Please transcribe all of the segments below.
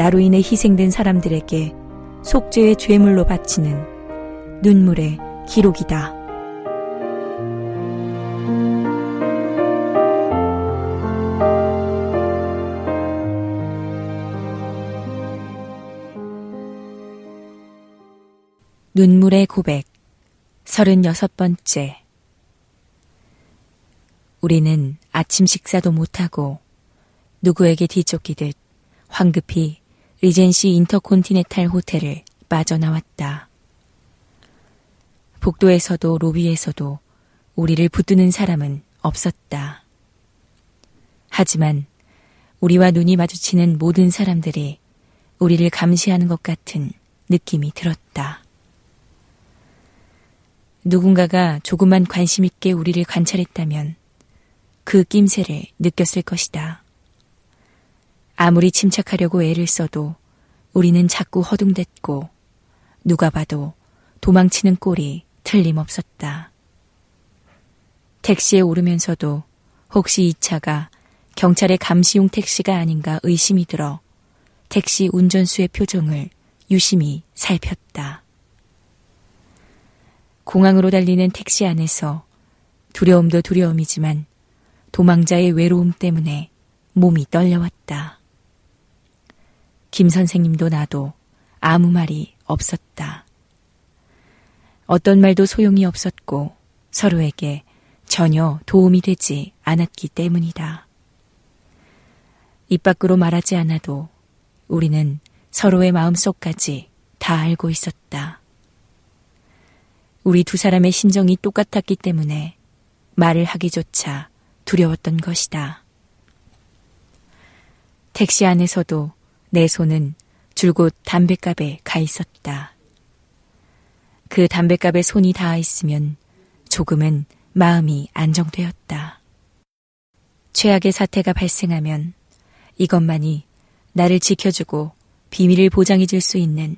나로 인해 희생된 사람들에게 속죄의 죄물로 바치는 눈물의 기록이다. 눈물의 고백 서른여섯 번째 우리는 아침 식사도 못하고 누구에게 뒤쫓기듯 황급히 리젠시 인터콘티네탈 호텔을 빠져나왔다. 복도에서도 로비에서도 우리를 붙드는 사람은 없었다. 하지만 우리와 눈이 마주치는 모든 사람들이 우리를 감시하는 것 같은 느낌이 들었다. 누군가가 조금만 관심 있게 우리를 관찰했다면 그 낌새를 느꼈을 것이다. 아무리 침착하려고 애를 써도 우리는 자꾸 허둥댔고 누가 봐도 도망치는 꼴이 틀림없었다. 택시에 오르면서도 혹시 이 차가 경찰의 감시용 택시가 아닌가 의심이 들어 택시 운전수의 표정을 유심히 살폈다. 공항으로 달리는 택시 안에서 두려움도 두려움이지만 도망자의 외로움 때문에 몸이 떨려왔다. 김 선생님도 나도 아무 말이 없었다. 어떤 말도 소용이 없었고 서로에게 전혀 도움이 되지 않았기 때문이다. 입 밖으로 말하지 않아도 우리는 서로의 마음속까지 다 알고 있었다. 우리 두 사람의 심정이 똑같았기 때문에 말을 하기조차 두려웠던 것이다. 택시 안에서도 내 손은 줄곧 담뱃갑에 가 있었다. 그 담뱃갑에 손이 닿아 있으면 조금은 마음이 안정되었다. 최악의 사태가 발생하면 이것만이 나를 지켜주고 비밀을 보장해 줄 수 있는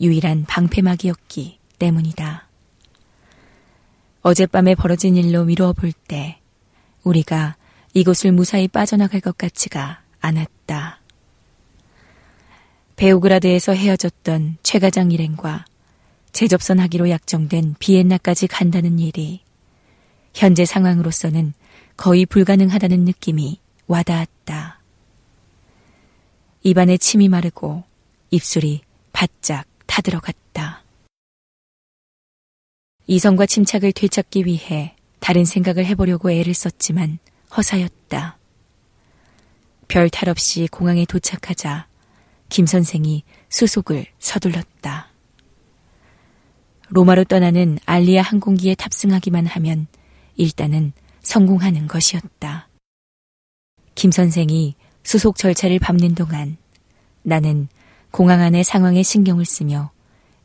유일한 방패막이었기 때문이다. 어젯밤에 벌어진 일로 미루어 볼 때 우리가 이곳을 무사히 빠져나갈 것 같지가 않았다. 베오그라드에서 헤어졌던 최가장 일행과 재접선하기로 약정된 비엔나까지 간다는 일이 현재 상황으로서는 거의 불가능하다는 느낌이 와닿았다. 입안에 침이 마르고 입술이 바짝 타들어갔다. 이성과 침착을 되찾기 위해 다른 생각을 해보려고 애를 썼지만 허사였다. 별 탈 없이 공항에 도착하자 김 선생이 수속을 서둘렀다. 로마로 떠나는 알리아 항공기에 탑승하기만 하면 일단은 성공하는 것이었다. 김 선생이 수속 절차를 밟는 동안 나는 공항 안의 상황에 신경을 쓰며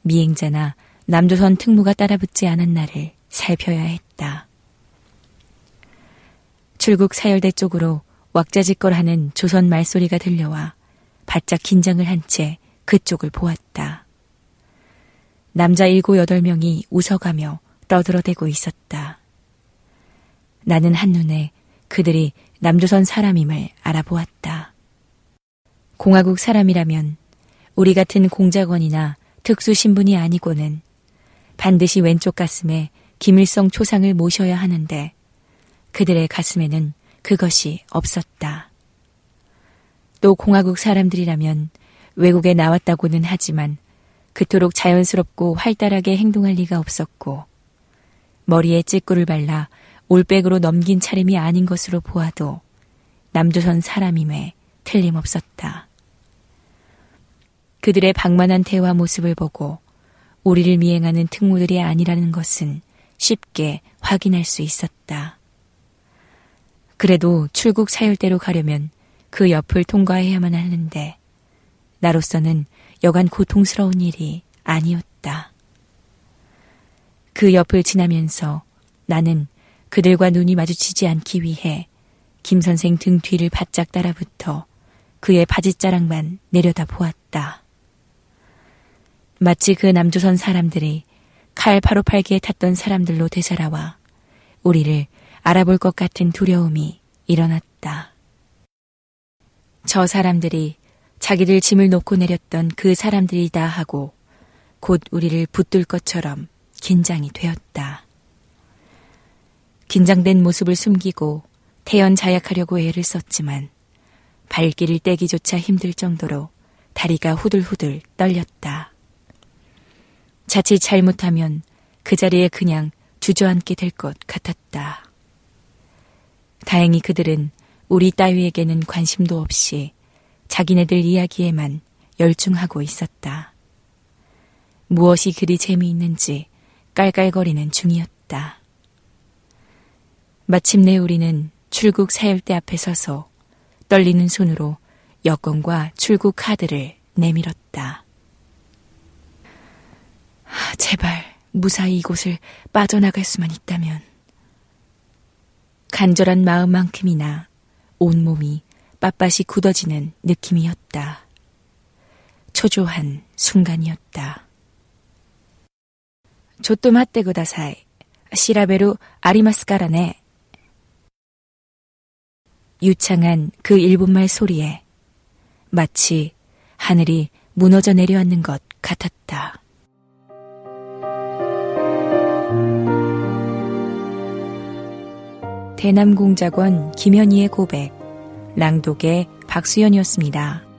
미행자나 남조선 특무가 따라붙지 않은 날을 살펴야 했다. 출국 사열대 쪽으로 왁자지껄하는 조선 말소리가 들려와 바짝 긴장을 한 채 그쪽을 보았다. 남자 일곱 여덟 명이 웃어가며 떠들어대고 있었다. 나는 한눈에 그들이 남조선 사람임을 알아보았다. 공화국 사람이라면 우리 같은 공작원이나 특수 신분이 아니고는 반드시 왼쪽 가슴에 김일성 초상을 모셔야 하는데 그들의 가슴에는 그것이 없었다. 또 공화국 사람들이라면 외국에 나왔다고는 하지만 그토록 자연스럽고 활달하게 행동할 리가 없었고 머리에 찌꾸를 발라 올백으로 넘긴 차림이 아닌 것으로 보아도 남조선 사람임에 틀림없었다. 그들의 방만한 대화 모습을 보고 우리를 미행하는 특무들이 아니라는 것은 쉽게 확인할 수 있었다. 그래도 출국 사열대로 가려면 그 옆을 통과해야만 하는데 나로서는 여간 고통스러운 일이 아니었다. 그 옆을 지나면서 나는 그들과 눈이 마주치지 않기 위해 김 선생 등 뒤를 바짝 따라붙어 그의 바지자락만 내려다 보았다. 마치 그 남조선 사람들이 칼 바로 팔기에 탔던 사람들로 되살아와 우리를 알아볼 것 같은 두려움이 일어났다. 저 사람들이 자기들 짐을 놓고 내렸던 그 사람들이다 하고 곧 우리를 붙들 것처럼 긴장이 되었다. 긴장된 모습을 숨기고 태연 자약하려고 애를 썼지만 발길을 떼기조차 힘들 정도로 다리가 후들후들 떨렸다. 자칫 잘못하면 그 자리에 그냥 주저앉게 될 것 같았다. 다행히 그들은 우리 따위에게는 관심도 없이 자기네들 이야기에만 열중하고 있었다. 무엇이 그리 재미있는지 깔깔거리는 중이었다. 마침내 우리는 출국 사열대 앞에 서서 떨리는 손으로 여권과 출국 카드를 내밀었다. 제발 무사히 이곳을 빠져나갈 수만 있다면. 간절한 마음만큼이나 온몸이 빳빳이 굳어지는 느낌이었다. 초조한 순간이었다. 조또 맞대 구다사이. 시라베루 아리마스카라네. 유창한 그 일본말 소리에 마치 하늘이 무너져 내려앉는 것 같았다. 대남공작원 김현희의 고백, 랑독의 박수연이었습니다.